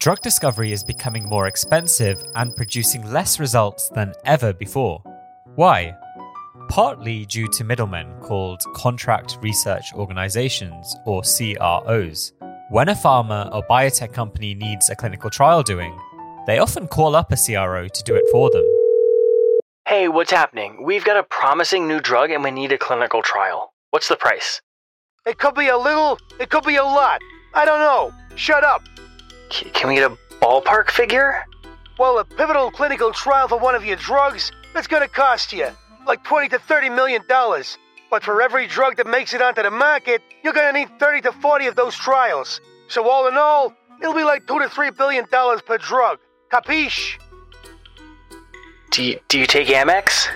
drug discovery is becoming more expensive and producing less results than ever before. Why? Partly due to middlemen called contract research organizations, or CROs. When a pharma or biotech company needs a clinical trial doing, they often call up a CRO to do it for them. Hey, what's happening? We've got a promising new drug and we need a clinical trial. What's the price? It could be a little, it could be a lot. I don't know. Shut up. C- can we get a ballpark figure? Well, a pivotal clinical trial for one of your drugs, that's gonna cost you like 20 to 30 million dollars. But for every drug that makes it onto the market, you're gonna need 30 to 40 of those trials. So all in all, it'll be like 2 to 3 billion dollars per drug. Capiche? Do you, do you take Amex?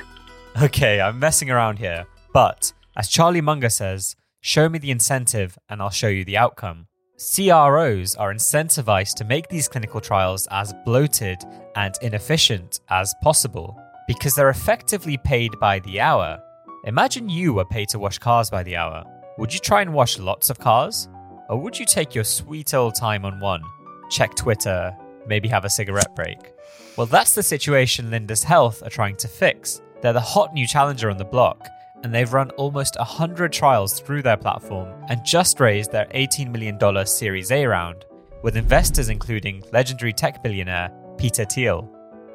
Okay, I'm messing around here, but as Charlie Munger says, show me the incentive and I'll show you the outcome. CROs are incentivized to make these clinical trials as bloated and inefficient as possible because they're effectively paid by the hour. Imagine you were paid to wash cars by the hour. Would you try and wash lots of cars? Or would you take your sweet old time on one? Check Twitter, maybe have a cigarette break? Well, that's the situation Lindus Health are trying to fix. They're the hot new challenger on the block, and they've run almost 100 trials through their platform and just raised their $18 million Series A round, with investors including legendary tech billionaire Peter Thiel.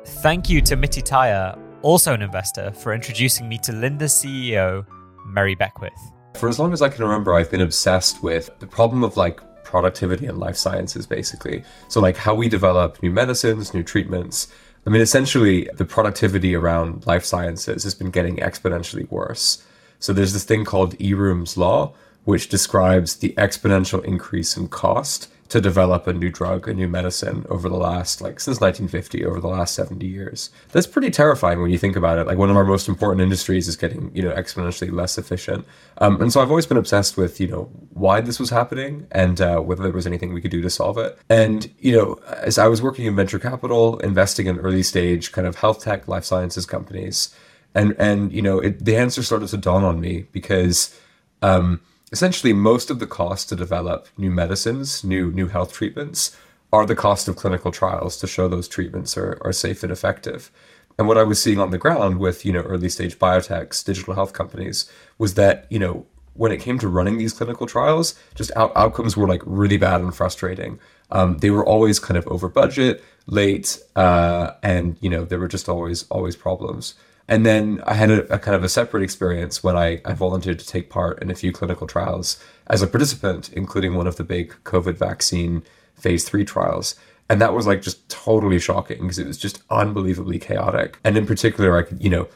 Thank you to Mithi Thaya, also an investor, for introducing me to Lindus CEO Meri Beckwith. For as long as I can remember, I've been obsessed with the problem of like productivity in life sciences, basically. So, like how we develop new medicines, new treatments. I mean, essentially, the productivity around life sciences has been getting exponentially worse. So, there's this thing called Eroom's Law, which describes the exponential increase in cost to develop a new drug, a new medicine over the last, like, since 1950, over the last 70 years. That's pretty terrifying when you think about it. Like, one of our most important industries is getting, you know, exponentially less efficient. Um, and so I've always been obsessed with, you know, why this was happening and uh, whether there was anything we could do to solve it. And, you know, as I was working in venture capital, investing in early stage kind of health tech, life sciences companies, and, and you know, it, the answer started to dawn on me because, um, essentially most of the cost to develop new medicines, new new health treatments, are the cost of clinical trials to show those treatments are, are safe and effective. And what I was seeing on the ground with, you know, early stage biotechs, digital health companies, was that, you know, when it came to running these clinical trials, just out- outcomes were like really bad and frustrating. Um, they were always kind of over budget, late, uh, and you know there were just always always problems. And then I had a, a, kind of a separate experience when I, I volunteered to take part in a few clinical trials as a participant, including one of the big COVID vaccine phase three trials. And that was like just totally shocking because it was just unbelievably chaotic. And in particular, I could, you know,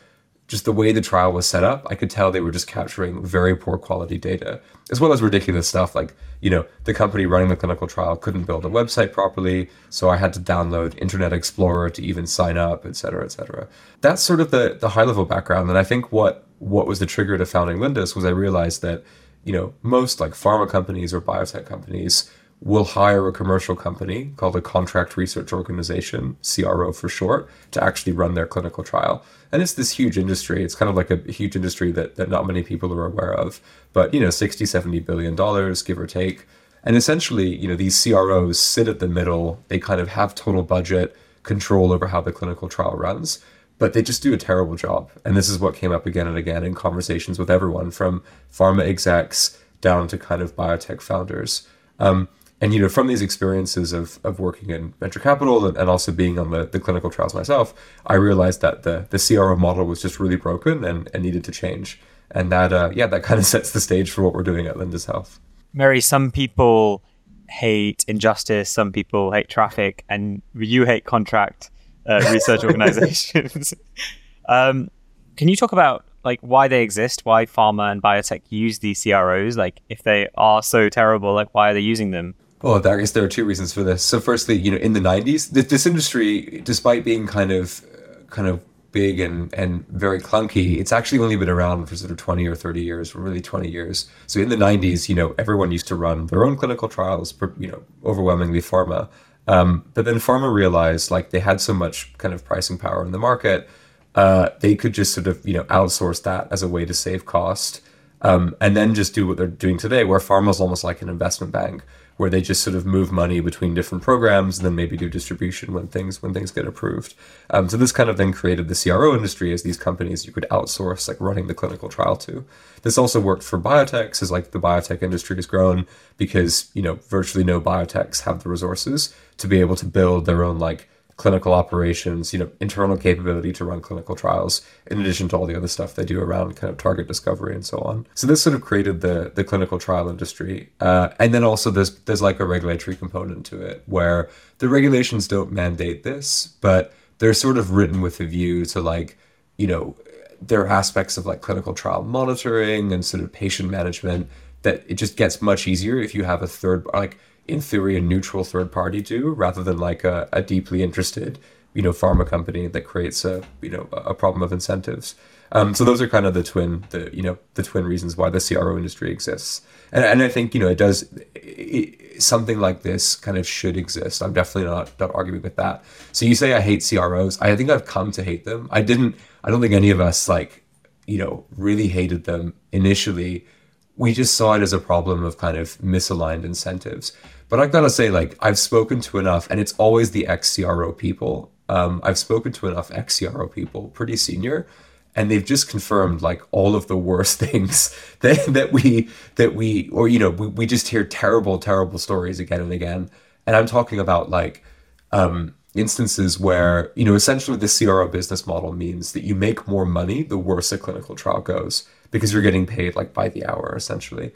just the way the trial was set up, I could tell they were just capturing very poor quality data, as well as ridiculous stuff like, you know, the company running the clinical trial couldn't build a website properly, so I had to download Internet Explorer to even sign up, et cetera, et cetera. That's sort of the the high level background. And I think what what was the trigger to founding Lindus was I realized that, you know, most like pharma companies or biotech companies will hire a commercial company called a contract research organization, CRO for short, to actually run their clinical trial. And it's this huge industry. It's kind of like a huge industry that, that not many people are aware of. But, you know, 60, 70 billion dollars, give or take. And essentially, you know, these CROs sit at the middle. They kind of have total budget control over how the clinical trial runs but they just do a terrible job. And this is what came up again and again in conversations with everyone from pharma execs down to kind of biotech founders. Um, and you know from these experiences of, of working in venture capital and, and also being on the, the clinical trials myself i realized that the, the cro model was just really broken and, and needed to change. And that uh, yeah that kind of sets the stage for what we're doing at Lindus Health. Meri some people hate injustice some people hate traffic and you hate contract uh, research organizations. Um, can you talk about like why they exist why pharma and biotech use these cros like if they are so terrible like why are they using them well, I guess there are two reasons for this. So, firstly, you know, in the '90s, this, industry, despite being kind of, kind of big and and very clunky, it's actually only been around for sort of 20 or 30 years, really 20 years. So, in the '90s, you know, everyone used to run their own clinical trials, you know, overwhelmingly pharma. Um, but then pharma realized like they had so much kind of pricing power in the market, uh, they could just sort of you know outsource that as a way to save cost um, and then just do what they're doing today, where pharma is almost like an investment bank, where they just sort of move money between different programs and then maybe do distribution when things when things get approved. Um, so this kind of then created the CRO industry as these companies you could outsource like running the clinical trial to. This also worked for biotechs as like the biotech industry has grown because you know virtually no biotechs have the resources to be able to build their own like clinical operations, you know, internal capability to run clinical trials, in addition to all the other stuff they do around kind of target discovery and so on. So this sort of created the the clinical trial industry, uh, and then also there's there's like a regulatory component to it where the regulations don't mandate this, but they're sort of written with a view to like, you know, there are aspects of like clinical trial monitoring and sort of patient management that it just gets much easier if you have a third like in theory, a neutral third party do, rather than like a, a deeply interested, you know, pharma company that creates a you know a problem of incentives. Um, so those are kind of the twin, the you know, the twin reasons why the CRO industry exists. And, and I think you know it does it, something like this kind of should exist. I'm definitely not not arguing with that. So you say I hate CROs. I think I've come to hate them. I didn't. I don't think any of us like you know really hated them initially we just saw it as a problem of kind of misaligned incentives. But I've got to say, like, I've spoken to enough, and it's always the ex CRO people. Um, I've spoken to enough ex CRO people, pretty senior, and they've just confirmed like all of the worst things that, that we that we or you know we, we just hear terrible terrible stories again and again and i'm talking about like um, instances where you know essentially the cro business model means that you make more money the worse a clinical trial goes because you're getting paid like by the hour essentially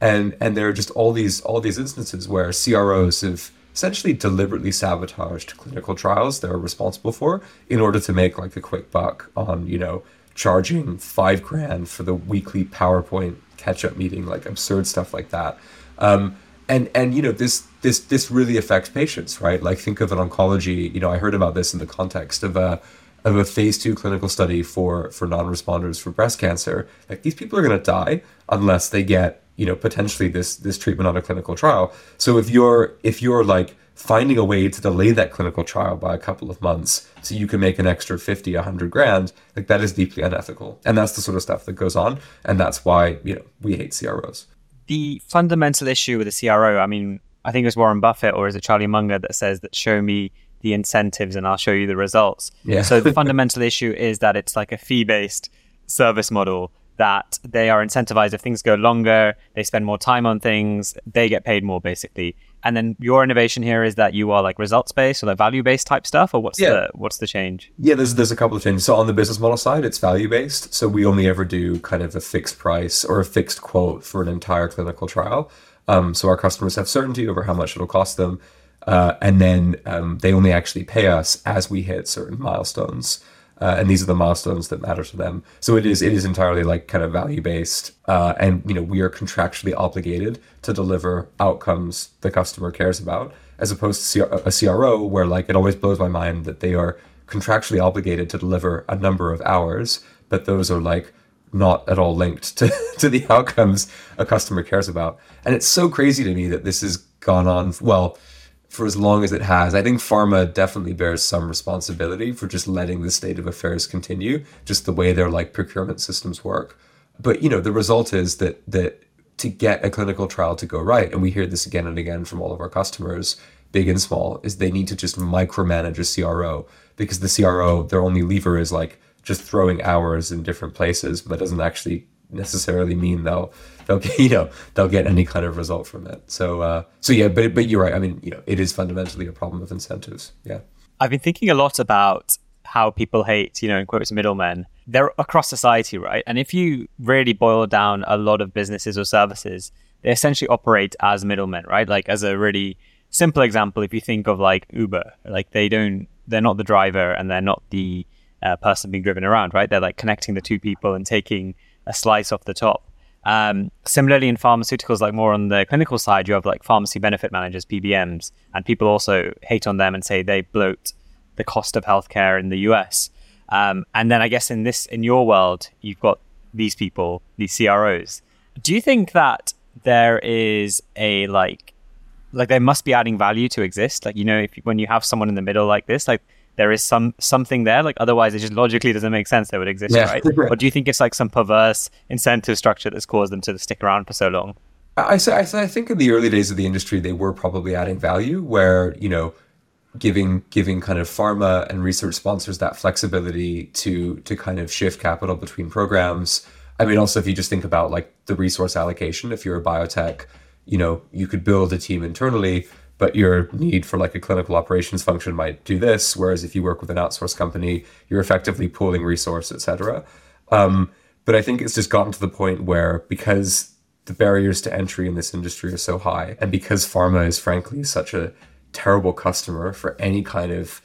and and there are just all these all these instances where CROs have essentially deliberately sabotaged clinical trials they're responsible for in order to make like a quick buck on you know charging five grand for the weekly PowerPoint catch up meeting like absurd stuff like that. Um, and and you know this this this really affects patients right? Like think of an oncology you know I heard about this in the context of a of a phase two clinical study for for non-responders for breast cancer. Like these people are going to die unless they get you know potentially this this treatment on a clinical trial. So if you're if you're like finding a way to delay that clinical trial by a couple of months so you can make an extra 50 100 grand like that is deeply unethical. And that's the sort of stuff that goes on. And that's why you know we hate cros the fundamental issue with the cro i mean i think it was warren buffett or is it charlie munger that says that show me the incentives and i'll show you the results. Yeah. so the fundamental issue is that it's like a fee based service model that they are incentivized if things go longer, they spend more time on things, they get paid more basically. And then your innovation here is that you are like results based or like value based type stuff, or what's Yeah. the what's the change? Yeah, there's there's a couple of changes. So on the business model side, it's value based. So we only ever do kind of a fixed price or a fixed quote for an entire clinical trial. Um, so our customers have certainty over how much it'll cost them, uh, and then um, they only actually pay us as we hit certain milestones. Uh, and these are the milestones that matter to them. So it is it is entirely like kind of value based, uh, and you know we are contractually obligated to deliver outcomes the customer cares about, as opposed to a CRO where like it always blows my mind that they are contractually obligated to deliver a number of hours, but those are like not at all linked to, to the outcomes a customer cares about. And it's so crazy to me that this has gone on well for as long as it has. I think pharma definitely bears some responsibility for just letting the state of affairs continue, just the way their like procurement systems work. But you know, the result is that that to get a clinical trial to go right, and we hear this again and again from all of our customers, big and small, is they need to just micromanage a CRO because the CRO, their only lever is like just throwing hours in different places, but doesn't actually necessarily mean they'll they'll get you know they'll get any kind of result from it. So uh, so yeah, but but you're right. I mean, you know, it is fundamentally a problem of incentives. Yeah. I've been thinking a lot about how people hate, you know, in quotes, middlemen. They're across society, right? And if you really boil down a lot of businesses or services, they essentially operate as middlemen, right? Like as a really simple example, if you think of like Uber, like they don't, they're not the driver and they're not the uh, person being driven around, right? They're like connecting the two people and taking a slice off the top. Um, similarly, in pharmaceuticals, like more on the clinical side, you have like pharmacy benefit managers, PBMs, and people also hate on them and say they bloat the cost of healthcare in the US. Um, and then I guess in this, in your world, you've got these people, these CROs. Do you think that there is a like, like they must be adding value to exist? Like you know, if when you have someone in the middle like this, like there is some something there. Like otherwise, it just logically doesn't make sense they would exist, Yeah. right? Or do you think it's like some perverse incentive structure that's caused them to stick around for so long? I, I, I think in the early days of the industry, they were probably adding value where, you know, giving giving kind of pharma and research sponsors that flexibility to to kind of shift capital between programs. I mean, also if you just think about like the resource allocation, if you're a biotech, you know, you could build a team internally, but your need for like a clinical operations function might do this. Whereas if you work with an outsourced company, you're effectively pooling resource, et cetera. Um, but I think it's just gotten to the point where because the barriers to entry in this industry are so high, and because pharma is frankly such a terrible customer for any kind of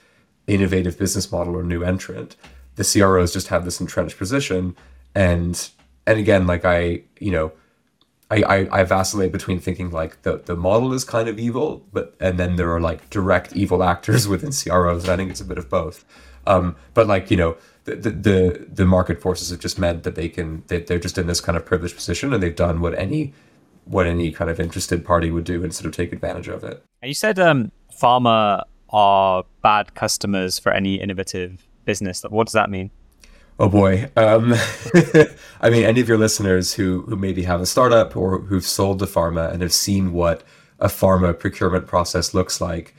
innovative business model or new entrant, the CROs just have this entrenched position. And and again, like I, you know, I, I, I vacillate between thinking like the, the model is kind of evil, but and then there are like direct evil actors within CROs. And I think it's a bit of both. Um, but like you know, the, the the market forces have just meant that they can that they're just in this kind of privileged position, and they've done what any what any kind of interested party would do and sort of take advantage of it. You said um, pharma are bad customers for any innovative business. What does that mean? Oh boy. Um, I mean, any of your listeners who, who maybe have a startup or who've sold to pharma and have seen what a pharma procurement process looks like,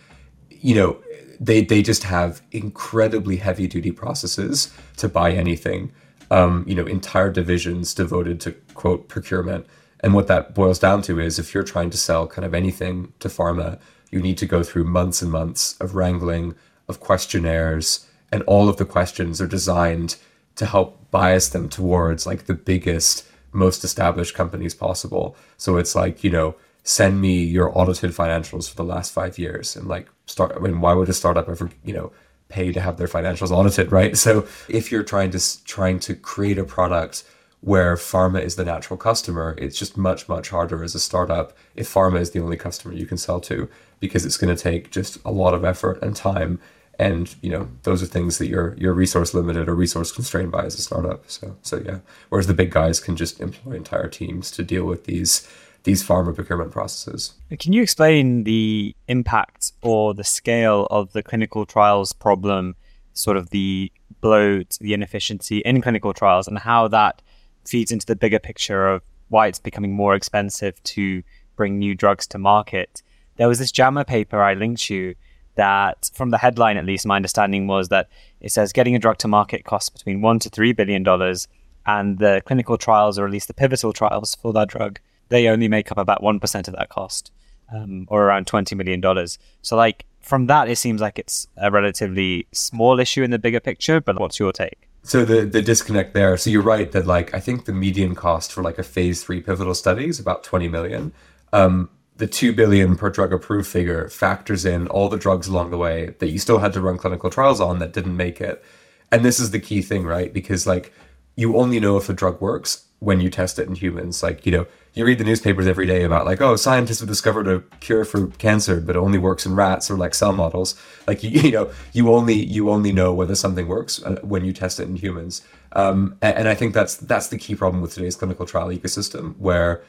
you know, they, they just have incredibly heavy duty processes to buy anything. Um, you know, entire divisions devoted to quote procurement. And what that boils down to is if you're trying to sell kind of anything to pharma, you need to go through months and months of wrangling, of questionnaires, and all of the questions are designed to help bias them towards like the biggest, most established companies possible. So it's like, you know, send me your audited financials for the last five years and like start. I mean, why would a startup ever, you know, pay to have their financials audited, right? So if you're trying to trying to create a product where pharma is the natural customer, it's just much much harder as a startup if pharma is the only customer you can sell to because it's going to take just a lot of effort and time and you know those are things that you're you're resource limited or resource constrained by as a startup. So so yeah. Whereas the big guys can just employ entire teams to deal with these these pharma procurement processes. Can you explain the impact or the scale of the clinical trials problem, sort of the bloat, the inefficiency in clinical trials, and how that feeds into the bigger picture of why it's becoming more expensive to bring new drugs to market? There was this JAMA paper I linked you that, from the headline at least, my understanding was that it says getting a drug to market costs between one to three billion dollars, and the clinical trials, or at least the pivotal trials for that drug, they only make up about 1% of that cost um, or around $20 million. So, like, from that, it seems like it's a relatively small issue in the bigger picture. But what's your take? So the the disconnect there. So you're right that like I think the median cost for like a phase three pivotal study is about 20 million. Um, the two billion per drug approved figure factors in all the drugs along the way that you still had to run clinical trials on that didn't make it. And this is the key thing, right? Because like you only know if a drug works when you test it in humans. Like, you know, you read the newspapers every day about like, oh, scientists have discovered a cure for cancer, but it only works in rats or like cell models. Like, you, you know, you only you only know whether something works uh, when you test it in humans. Um, and, and I think that's that's the key problem with today's clinical trial ecosystem, where,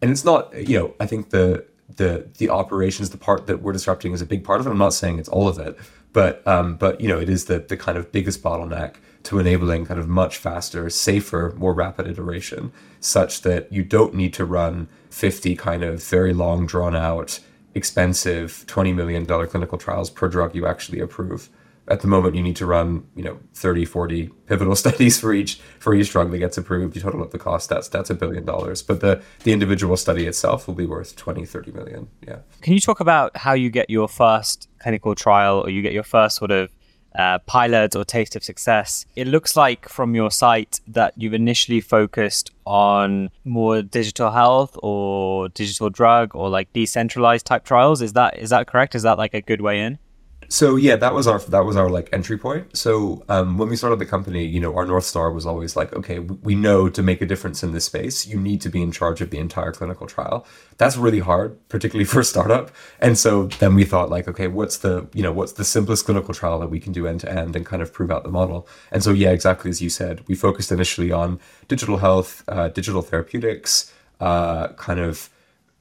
and it's not, you know, I think the the the operations, the part that we're disrupting, is a big part of it. I'm not saying it's all of it, but um, but you know, it is the the kind of biggest bottleneck to enabling kind of much faster, safer, more rapid iteration, such that you don't need to run 50 kind of very long, drawn out, expensive $20 million clinical trials per drug you actually approve. At the moment, you need to run, you know, 30, 40 pivotal studies for each for each drug that gets approved. You total up the cost, that's that's a billion dollars. But the the individual study itself will be worth 20, 30 million. Yeah. Can you talk about how you get your first clinical trial or you get your first sort of uh, pilot or taste of success. It looks like from your site that you've initially focused on more digital health or digital drug or like decentralized type trials. Is that is that correct? Is that like a good way in? So yeah, that was our that was our like entry point. So um, when we started the company, you know, our north star was always like, okay, we know to make a difference in this space, you need to be in charge of the entire clinical trial. That's really hard, particularly for a startup. And so then we thought like, okay, what's the you know what's the simplest clinical trial that we can do end to end and kind of prove out the model. And so yeah, exactly as you said, we focused initially on digital health, uh, digital therapeutics, uh, kind of.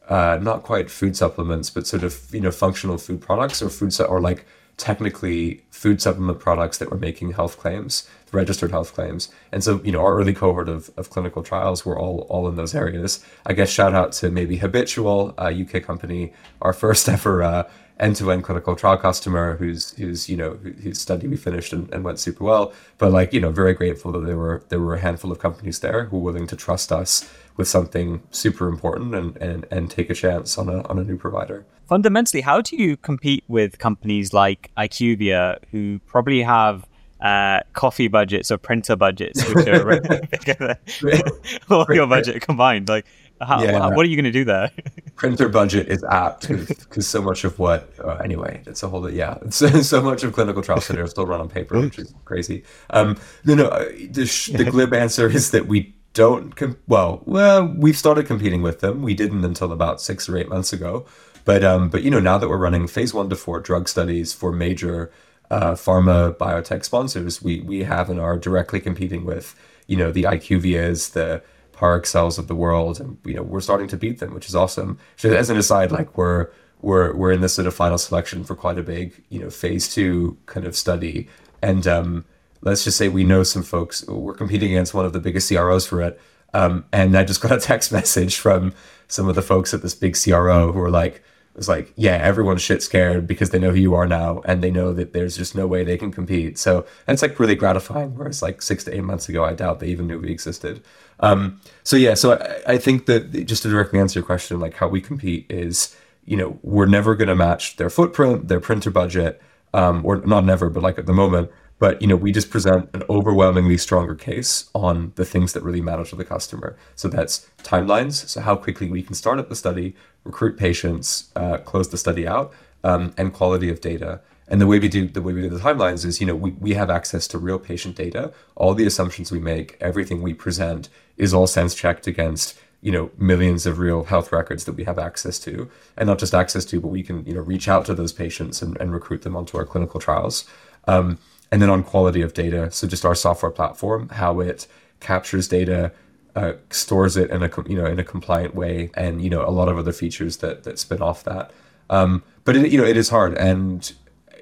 Uh, not quite food supplements, but sort of you know functional food products or food su- or like technically food supplement products that were making health claims, registered health claims. And so, you know, our early cohort of, of clinical trials were all all in those areas. I guess shout out to maybe Habitual, a UK company, our first ever uh, end-to-end clinical trial customer whose whose you know whose study we finished and, and went super well. But like you know, very grateful that there were there were a handful of companies there who were willing to trust us with something super important and, and, and take a chance on a on a new provider. Fundamentally, how do you compete with companies like IQVIA who probably have uh, coffee budgets or printer budgets, which are bigger than all your budget combined? Like, how, yeah. what are you going to do there? Printer budget is apt because so much of what, uh, anyway, it's a whole, yeah, so, so much of clinical trials today are still run on paper, which is crazy. Um, no, no, uh, the, sh- the glib answer is that we don't, com- well, well, we've started competing with them. We didn't until about six or eight months ago. But, um, but you know, now that we're running phase one to four drug studies for major uh, pharma biotech sponsors, we, we have and are directly competing with, you know, the IQVIAs, the, Parexels of the world, and you know we're starting to beat them, which is awesome. So as an aside, like we're we're we're in this sort of final selection for quite a big you know phase two kind of study, and um, let's just say we know some folks. We're competing against one of the biggest CROs for it, um, and I just got a text message from some of the folks at this big CRO who are like, it was like, yeah, everyone's shit scared because they know who you are now and they know that there's just no way they can compete. So it's like really gratifying. Whereas like six to eight months ago, I doubt they even knew we existed. Um, so yeah, so I, I think that just to directly answer your question, like how we compete is, you know, we're never going to match their footprint, their printer budget, um, or not never, but like at the moment. But you know, we just present an overwhelmingly stronger case on the things that really matter to the customer. So that's timelines, so how quickly we can start up the study, recruit patients, uh, close the study out, um, and quality of data. And the way we do the way we do the timelines is, you know, we, we have access to real patient data. All the assumptions we make, everything we present is all sense checked against, you know, millions of real health records that we have access to. And not just access to, but we can, you know, reach out to those patients and, and recruit them onto our clinical trials. Um, and then on quality of data, so just our software platform, how it captures data, uh, stores it in a you know in a compliant way, and you know a lot of other features that that spin off that. Um, but it, you know it is hard, and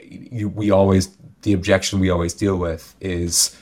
you, we always the objection we always deal with is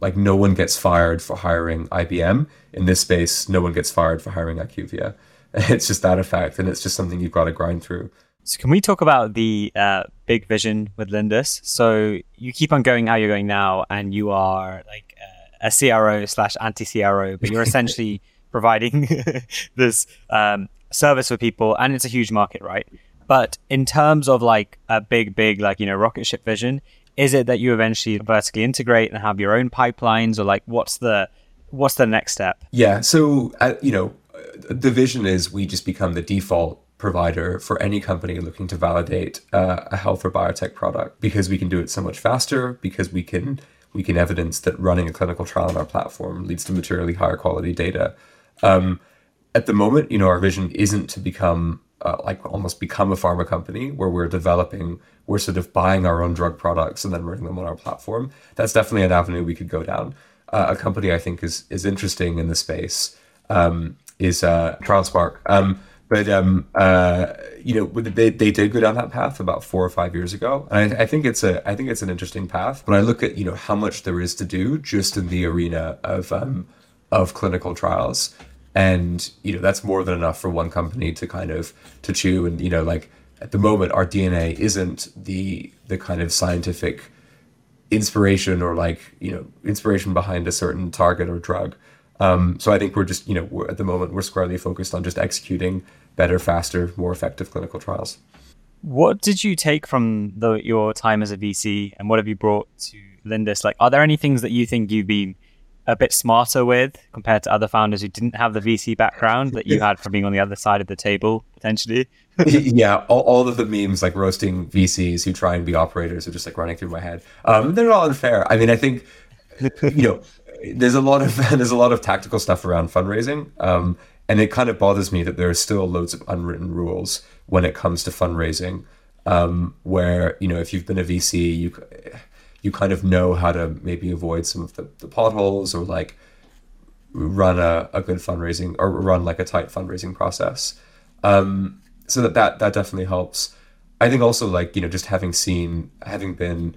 like no one gets fired for hiring IBM in this space. No one gets fired for hiring IQVIA. It's just that effect, and it's just something you've got to grind through. So can we talk about the uh, big vision with Lindus? So you keep on going how you're going now, and you are like a CRO slash anti CRO, but you're essentially providing this um, service for people, and it's a huge market, right? But in terms of like a big, big, like, you know, rocket ship vision, is it that you eventually vertically integrate and have your own pipelines or like what's the what's the next step? Yeah. So, uh, you know, the vision is we just become the default provider for any company looking to validate uh, a health or biotech product because we can do it so much faster because we can we can evidence that running a clinical trial on our platform leads to materially higher quality data. Um, at the moment, you know, our vision isn't to become uh, like almost become a pharma company where we're developing, we're sort of buying our own drug products and then running them on our platform. That's definitely an avenue we could go down. Uh, a company I think is is interesting in the space um, is uh, TrialSpark. Um, but um, uh, you know, they, they did go down that path about four or five years ago, and I, I, think it's a I think it's an interesting path. When I look at you know how much there is to do just in the arena of um, of clinical trials, and you know that's more than enough for one company to kind of to chew. And you know like at the moment our dna isn't the the kind of scientific inspiration or like you know inspiration behind a certain target or drug um, so i think we're just you know at the moment we're squarely focused on just executing better faster more effective clinical trials what did you take from the, your time as a vc and what have you brought to lindus like are there any things that you think you've been a bit smarter with compared to other founders who didn't have the VC background that you had from being on the other side of the table potentially? yeah, all, all, of the memes like roasting VCs who try and be operators are just like running through my head. Um, they're all unfair. I mean, I think you know, there's a lot of there's a lot of tactical stuff around fundraising, um, and it kind of bothers me that there are still loads of unwritten rules when it comes to fundraising. Um, where you know, if you've been a VC, you you kind of know how to maybe avoid some of the, the potholes or like run a, a good fundraising or run like a tight fundraising process. Um, so that, that that definitely helps. I think also like you know just having seen having been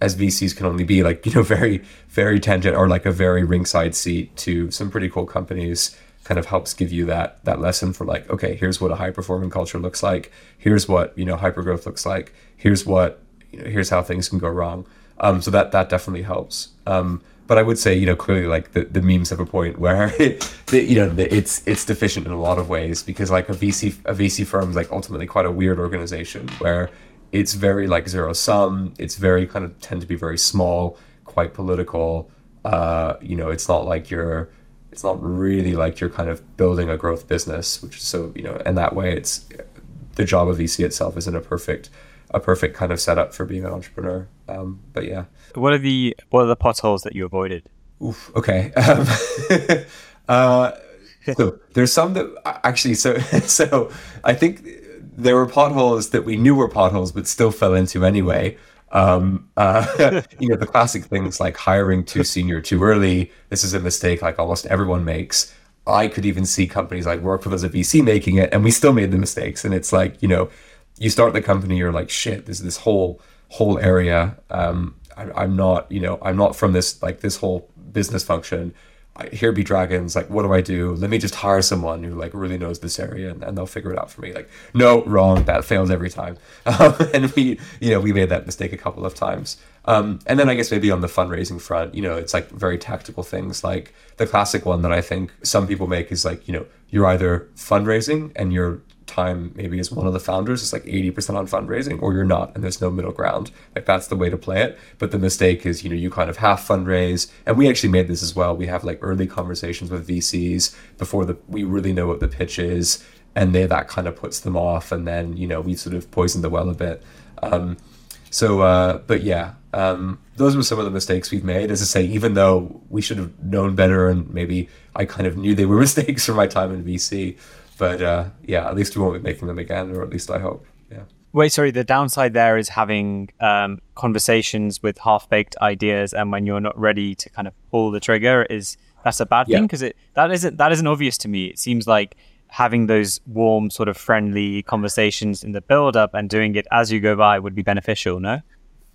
as VCs can only be like you know very very tangent or like a very ringside seat to some pretty cool companies kind of helps give you that that lesson for like okay here's what a high performing culture looks like. Here's what you know hyper growth looks like. Here's what you know here's how things can go wrong. Um, so that that definitely helps. Um, but I would say you know clearly like the, the memes have a point where the, you know the, it's it's deficient in a lot of ways because like a VC a VC firm is like ultimately quite a weird organization where it's very like zero sum it's very kind of tend to be very small quite political uh, you know it's not like you're it's not really like you're kind of building a growth business, which is so you know, and that way it's the job of VC itself isn't a perfect a perfect kind of setup for being an entrepreneur. Um, but yeah, what are the what are the potholes that you avoided? Oof, okay. Um, uh, so there's some that actually so so I think there were potholes that we knew were potholes but still fell into anyway. Um, uh, you know, the classic things like hiring too senior too early. This is a mistake like almost everyone makes. I could even see companies like work with as a VC making it, and we still made the mistakes. And it's like, you know, you start the company, you're like, shit, there's this whole whole area. Um, I, I'm not, you know, I'm not from this like this whole business function here be dragons like what do i do? Let me just hire someone who like really knows this area and, and they'll figure it out for me. Like no wrong that fails every time. Um, and we you know we made that mistake a couple of times. Um, and then i guess maybe on the fundraising front you know it's like very tactical things. Like the classic one that i think some people make is like you know you're either fundraising and you're time maybe as one of the founders is like 80% on fundraising or you're not and there's no middle ground. Like that's the way to play it. But the mistake is you know you kind of half fundraise. And we actually made this as well. We have like early conversations with vcs before the we really know what the pitch is and they that kind of puts them off and then you know we sort of poison the well a bit. Um, so uh, but yeah um, those were some of the mistakes we've made. As i say even though we should have known better and maybe i kind of knew they were mistakes from my time in vc but uh, yeah, at least we won't be making them again, or at least I hope. Yeah. Wait, sorry. The downside there is having um, conversations with half-baked ideas, and when you're not ready to kind of pull the trigger, is that's a bad yeah. thing because it that isn't that isn't obvious to me. It seems like having those warm, sort of friendly conversations in the build-up and doing it as you go by would be beneficial. No.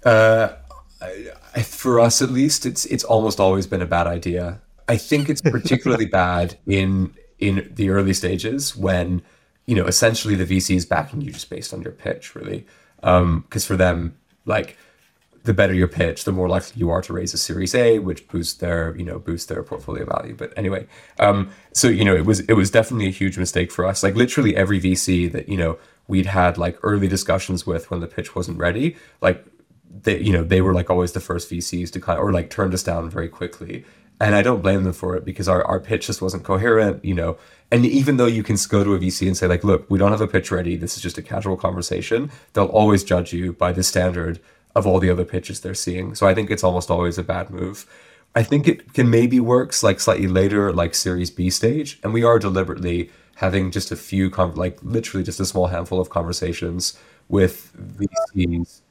Uh, I, for us, at least, it's it's almost always been a bad idea. I think it's particularly bad in in the early stages when you know essentially the VC is backing you just based on your pitch, really. Because um, for them, like the better your pitch, the more likely you are to raise a Series A, which boosts their you know boosts their portfolio value. But anyway, um, so you know it was it was definitely a huge mistake for us. Like literally every VC that you know we'd had like early discussions with when the pitch wasn't ready, like they you know they were like always the first VCs to kind of, or like turned us down very quickly and I don't blame them for it because our, our pitch just wasn't coherent, you know. And even though you can go to a VC and say, like, look, we don't have a pitch ready, this is just a casual conversation, they'll always judge you by the standard of all the other pitches they're seeing. So I think it's almost always a bad move. I think it can maybe works like slightly later, like Series B stage, and we are deliberately having just a few, com- like literally just a small handful of conversations with VCs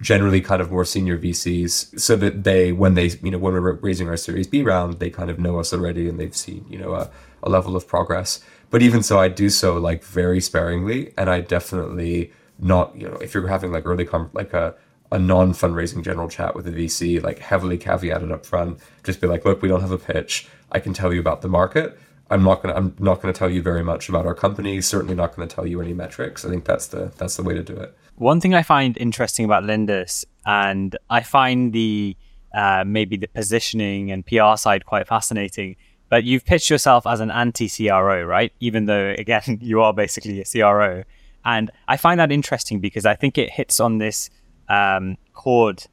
generally kind of more senior VCs so that they when they you know when we're raising our series B round they kind of know us already and they've seen you know a, a level of progress. But even so I do so like very sparingly and I definitely not you know if you're having like early com- like a a non fundraising general chat with a VC like heavily caveated up front just be like look we don't have a pitch. I can tell you about the market. I'm not gonna I'm not gonna tell you very much about our company certainly not gonna tell you any metrics. I think that's the that's the way to do it one thing I find interesting about Lindus, and I find the uh, maybe the positioning and PR side quite fascinating. But you've pitched yourself as an anti CRO, right? Even though, again, you are basically a CRO. And I find that interesting because I think it hits on this um, chord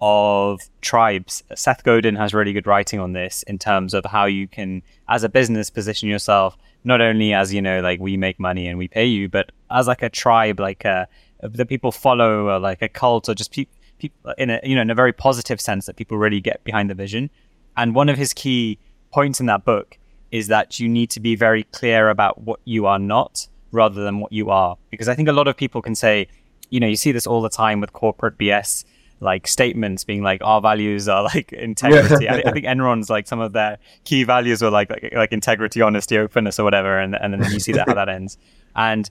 of tribes. Seth Godin has really good writing on this in terms of how you can, as a business, position yourself not only as, you know, like we make money and we pay you, but as like a tribe, like a that people follow, uh, like a cult, or just people in a you know in a very positive sense that people really get behind the vision. And one of his key points in that book is that you need to be very clear about what you are not rather than what you are, because I think a lot of people can say, you know, you see this all the time with corporate BS like statements being like our values are like integrity. Yeah. I, I, think Enron's like some of their key values were like, like, like integrity, honesty, openness, or whatever, and and then you see that how that ends. And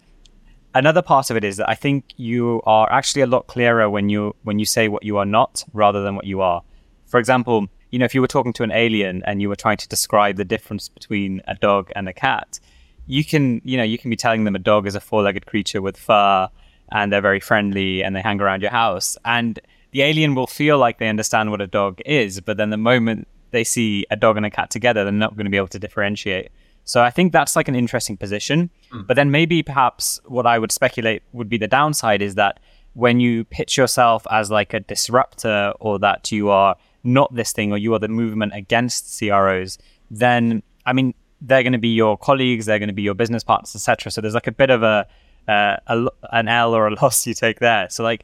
another part of it is that I think you are actually a lot clearer when you when you say what you are not rather than what you are. For example, you know, if you were talking to an alien and you were trying to describe the difference between a dog and a cat, you can, you know, you can be telling them a dog is a four-legged creature with fur and they're very friendly and they hang around your house. And the alien will feel like they understand what a dog is, but then the moment they see a dog and a cat together, they're not going to be able to differentiate. So I think that's like an interesting position. Mm. But then maybe perhaps what I would speculate would be the downside is that when you pitch yourself as like a disruptor or that you are not this thing or you are the movement against CROs, then I mean they're going to be your colleagues, they're going to be your business partners, etc. So there's like a bit of a, uh, a an L or a loss you take there. So like,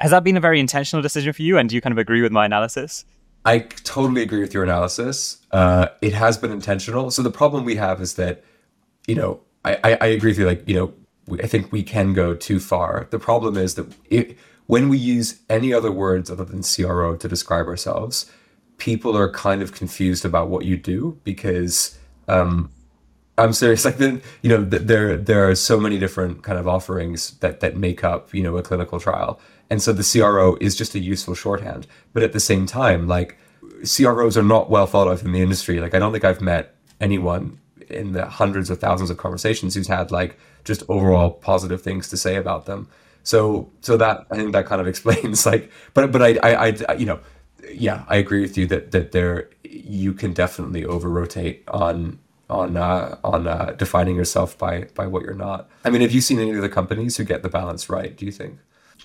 has that been a very intentional decision for you? And do you kind of agree with my analysis? I totally agree with your analysis. Uh, it has been intentional. So the problem we have is that, you know, I, I, I agree with you. Like, you know, we, I think we can go too far. The problem is that it, when we use any other words other than CRO to describe ourselves, people are kind of confused about what you do because um, I'm serious. Like then, you know, th- there there are so many different kind of offerings that that make up you know a clinical trial, and so the CRO is just a useful shorthand. But at the same time, like CROs are not well thought of in the industry. Like I don't think I've met anyone in the hundreds of thousands of conversations who's had like just overall positive things to say about them. So so that I think that kind of explains like but but I I, I you know yeah I agree with you that that there you can definitely over rotate on on uh, on uh, defining yourself by by what you're not. I mean, have you seen any of the companies who get the balance right? Do you think?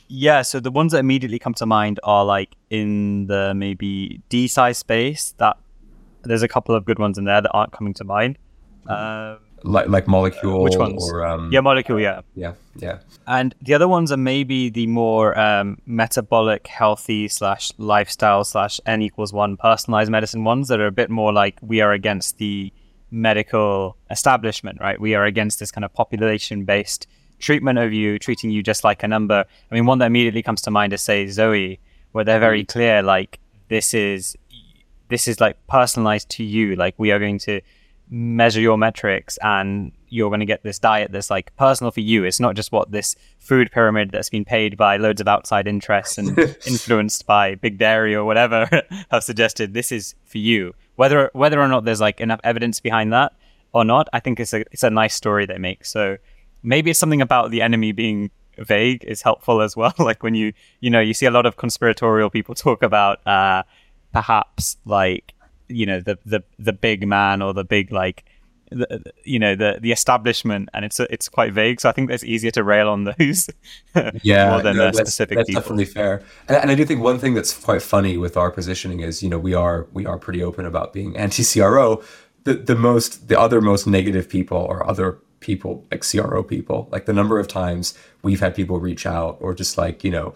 Yeah, so the ones that immediately come to mind are like in the maybe DeSci space. That there's a couple of good ones in there that aren't coming to mind. Um, like like molecule uh, which ones or um, yeah molecule yeah yeah yeah and the other ones are maybe the more um, metabolic healthy slash lifestyle slash n equals one personalized medicine ones that are a bit more like we are against the medical establishment right we are against this kind of population based treatment of you treating you just like a number i mean one that immediately comes to mind is say zoe where they're very mm. clear like this is this is like personalized to you like we are going to measure your metrics and you're going to get this diet that's like personal for you. It's not just what this food pyramid that's been paid by loads of outside interests and influenced by big dairy or whatever have suggested. This is for you. Whether whether or not there's like enough evidence behind that or not, I think it's a it's a nice story they make. So maybe it's something about the enemy being vague is helpful as well. like when you you know you see a lot of conspiratorial people talk about uh, perhaps like you know the the the big man or the big like the, you know the the establishment and it's it's quite vague so i think it's easier to rail on those yeah more than no, that's, specific that's people. definitely fair. And, and, i do think one thing that's quite funny with our positioning is you know we are we are pretty open about being anti-cro the the most the other most negative people or other people like cro people. Like the number of times we've had people reach out or just like you know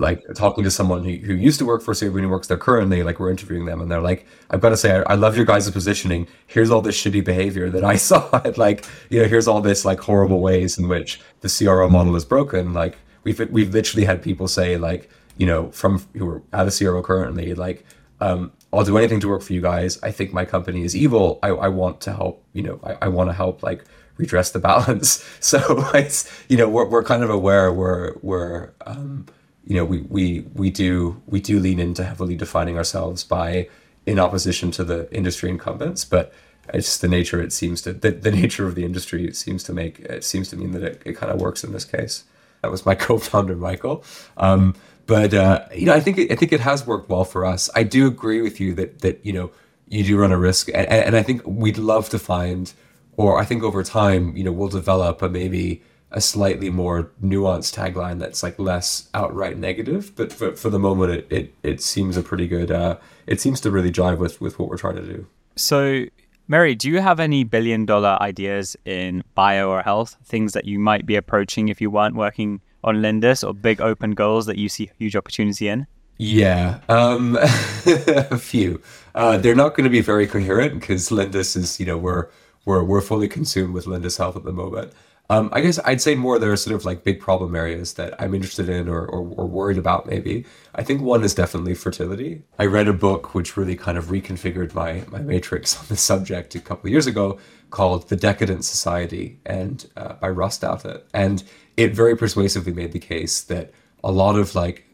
like talking to someone who, who used to work for Sabin who works there currently, like we're interviewing them and they're like, I've got to say, I, I love your guys' positioning. Here's all this shitty behavior that I saw. like, you know, here's all this like horrible ways in which the CRO model is broken. Like we've, we've literally had people say like, you know, from who are at a CRO currently, like, um, I'll do anything to work for you guys. I think my company is evil. I, I want to help, you know, I, I want to help like redress the balance. So it's, you know, we're, we're kind of aware we're, we're, um, you know, we, we, we do we do lean into heavily defining ourselves by in opposition to the industry incumbents, but it's the nature it seems to the, the nature of the industry it seems to make it seems to mean that it, it kind of works in this case. That was my co-founder Michael. Um, but uh, you know, I think it, I think it has worked well for us. I do agree with you that that you know you do run a risk, and, and I think we'd love to find, or I think over time, you know, we'll develop a maybe a slightly more nuanced tagline that's like less outright negative. But for, for the moment, it, it, it seems a pretty good, uh, it seems to really jive with, with what we're trying to do. So, Meri, do you have any billion dollar ideas in bio or health, things that you might be approaching if you weren't working on Lindus or big open goals that you see huge opportunity in? Yeah, um, a few. Uh, they're not going to be very coherent because Lindus is, you know, we're we're we're fully consumed with Lindus Health at the moment. Um, I guess I'd say more there are sort of like big problem areas that I'm interested in or, or, or, worried about, maybe. I think one is definitely fertility. I read a book which really kind of reconfigured my, my matrix on this subject a couple of years ago called The Decadent Society and uh, by Ross Douthat. And it very persuasively made the case that a lot of like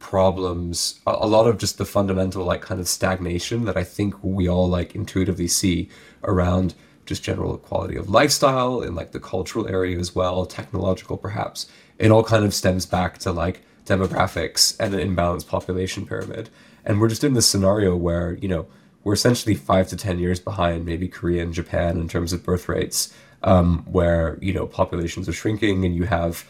problems, a lot of just the fundamental like kind of stagnation that I think we all like intuitively see around just general quality of lifestyle in like the cultural area as well, technological perhaps. It all kind of stems back to like demographics and an imbalanced population pyramid. And we're just in this scenario where, you know, we're essentially five to 10 years behind maybe Korea and Japan in terms of birth rates, um, where, you know, populations are shrinking and you have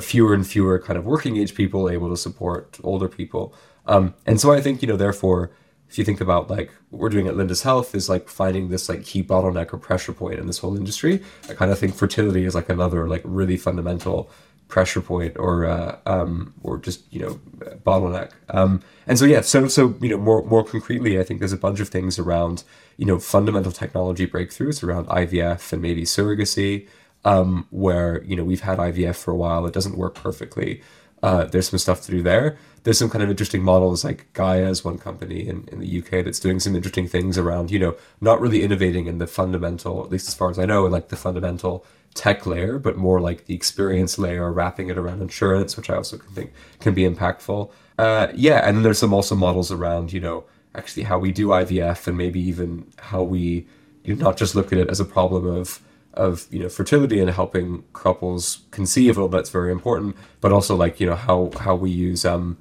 fewer and fewer kind of working age people able to support older people. Um, and so I think, you know, therefore, if you think about like what we're doing at Lindus Health is like finding this like key bottleneck or pressure point in this whole industry. I kind of think fertility is like another like really fundamental pressure point or uh, um, or just you know bottleneck. Um, and so yeah, so so you know more more concretely, I think there's a bunch of things around you know fundamental technology breakthroughs around IVF and maybe surrogacy, um, where you know we've had IVF for a while, it doesn't work perfectly. Uh, there's some stuff to do there there's some kind of interesting models like Gaia is one company in, in the UK that's doing some interesting things around, you know, not really innovating in the fundamental, at least as far as I know, like the fundamental tech layer, but more like the experience layer, wrapping it around insurance, which I also can think can be impactful. Uh, yeah, and then there's some also models around, you know, actually how we do IVF and maybe even how we you know, not just look at it as a problem of of you know fertility and helping couples conceive, well, that's very important, but also like you know how how we use um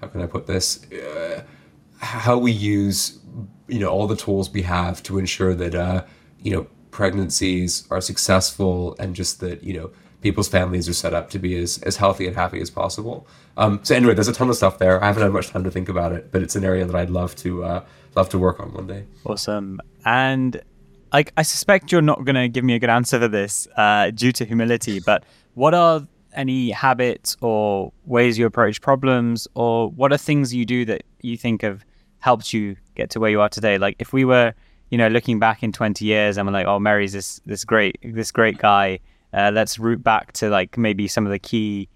how can I put this? Uh, how we use you know all the tools we have to ensure that uh, you know pregnancies are successful and just that you know people's families are set up to be as, as healthy and happy as possible. Um, so anyway, there's a ton of stuff there. I haven't had much time to think about it, but it's an area that I'd love to uh, love to work on one day. Awesome. And like I suspect you're not going to give me a good answer for this uh, due to humility, but what are any habits or ways you approach problems, or what are things you do that you think have helped you get to where you are today? Like if we were, you know, looking back in 20 years and we're like, oh, Meri's this this great this great guy. Uh, let's root back to like maybe some of the key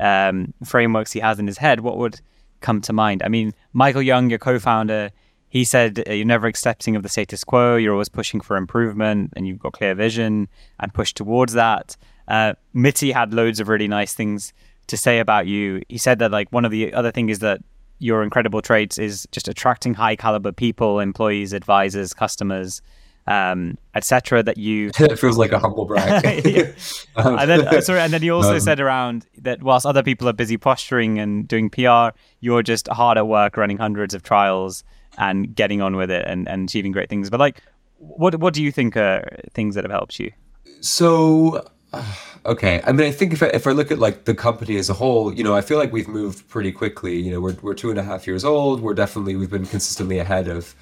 um, frameworks he has in his head. What would come to mind? I mean, Michael Young, your co-founder, he said uh, you're never accepting of the status quo. You're always pushing for improvement, and you've got clear vision and push towards that. Uh, Mithi had loads of really nice things to say about you. He said that like one of the other thing is that your incredible traits is just attracting high caliber people, employees, advisors, customers, um, etc. That you it feels like a humble brag. yeah. um, and then uh, sorry, and then he also um, said around that whilst other people are busy posturing and doing PR, you're just hard at work running hundreds of trials and getting on with it and, and achieving great things. But like, what what do you think are things that have helped you? So uh, okay. I mean, I think if I, if I look at like the company as a whole, you know, I feel like we've moved pretty quickly. You know, we're we're two and a half years old. We're definitely we've been consistently ahead of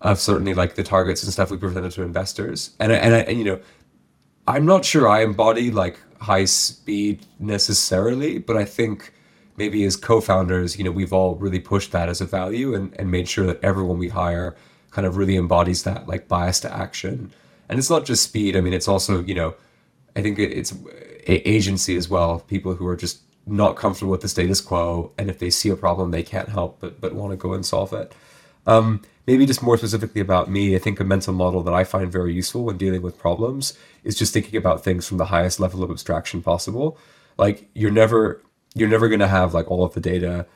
of certainly like the targets and stuff we presented to investors. And and, I, and you know, I'm not sure I embody like high speed necessarily, but I think maybe as co-founders, you know, we've all really pushed that as a value and, and made sure that everyone we hire kind of really embodies that like bias to action. And it's not just speed. I mean, it's also, you know, I think it's agency as well. People who are just not comfortable with the status quo, and if they see a problem, they can't help but but want to go and solve it. Um, maybe just more specifically about me, I think a mental model that I find very useful when dealing with problems is just thinking about things from the highest level of abstraction possible. Like you're never you're never going to have like all of the data.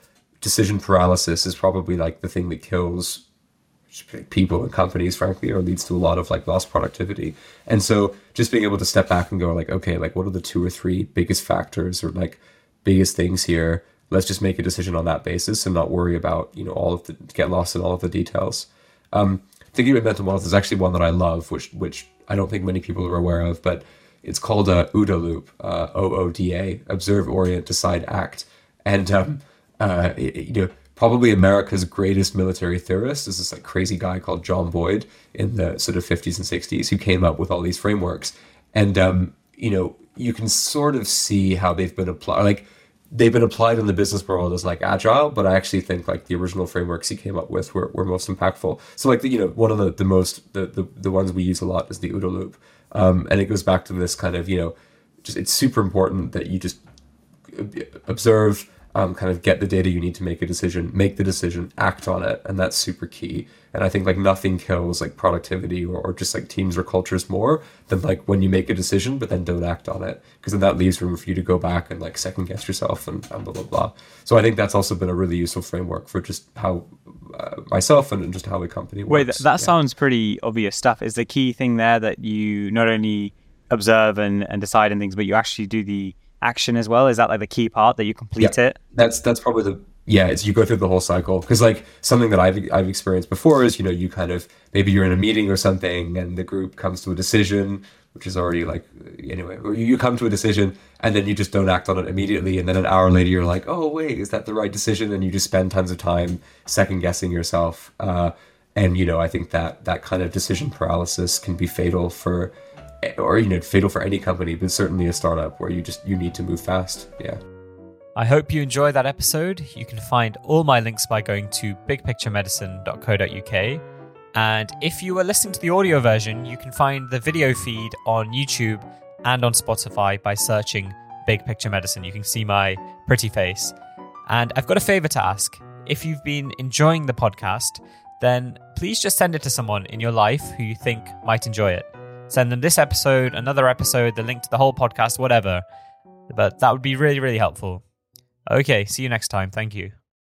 Decision paralysis is probably like the thing that kills people and companies, frankly, or leads to a lot of like lost productivity. And so just being able to step back and go like, okay, like what are the two or three biggest factors or like biggest things here? Let's just make a decision on that basis and not worry about, you know, all of the get lost in all of the details. Um, thinking about mental models is actually one that I love, which which I don't think many people are aware of, but it's called a OODA loop, uh, O O D A, observe, orient, decide, act. And um, uh, you know, probably America's greatest military theorist is this like crazy guy called John Boyd in the sort of 50s and 60s who came up with all these frameworks. And um, you know, you can sort of see how they've been applied like they've been applied in the business world as like agile, but I actually think like the original frameworks he came up with were, were most impactful. So like the, you know, one of the, the most the, the, the ones we use a lot is the OODA loop. Um, and it goes back to this kind of, you know, just it's super important that you just observe, um, kind of get the data you need to make a decision, make the decision, act on it, and that's super key. And I think like nothing kills like productivity or, or just like teams or cultures more than like when you make a decision but then don't act on it because then that leaves room for you to go back and like second guess yourself and, and blah blah blah. So I think that's also been a really useful framework for just how uh, myself and just how the company works. Wait, th- that Yeah. sounds pretty obvious stuff. Is the key thing there that you not only observe and, and decide and things, but you actually do the action as well? Is that like the key part that you complete Yeah. it? that's that's probably the yeah it's you go through the whole cycle because like something that I've I've experienced before is you know you kind of maybe you're in a meeting or something and the group comes to a decision which is already like anyway or you you come to a decision and then you just don't act on it immediately and then an hour later you're like oh wait is that the right decision and you just spend tons of time second guessing yourself uh, and you know I think that that kind of decision paralysis can be fatal for Eh, or you know fatal for any company but certainly a startup where you just you need to move fast yeah I hope you enjoy that episode. You can find all my links by going to bigpicturemedicine.co.uk. And if you are listening to the audio version, you can find the video feed on YouTube and on Spotify by searching Big Picture Medicine. You can see my pretty face. And I've got a favor to ask. If you've been enjoying the podcast, then please just send it to someone in your life who you think might enjoy it. Send them this episode, another episode, the link to the whole podcast, whatever. But that would be really, really helpful. Okay, see you next time. Thank you.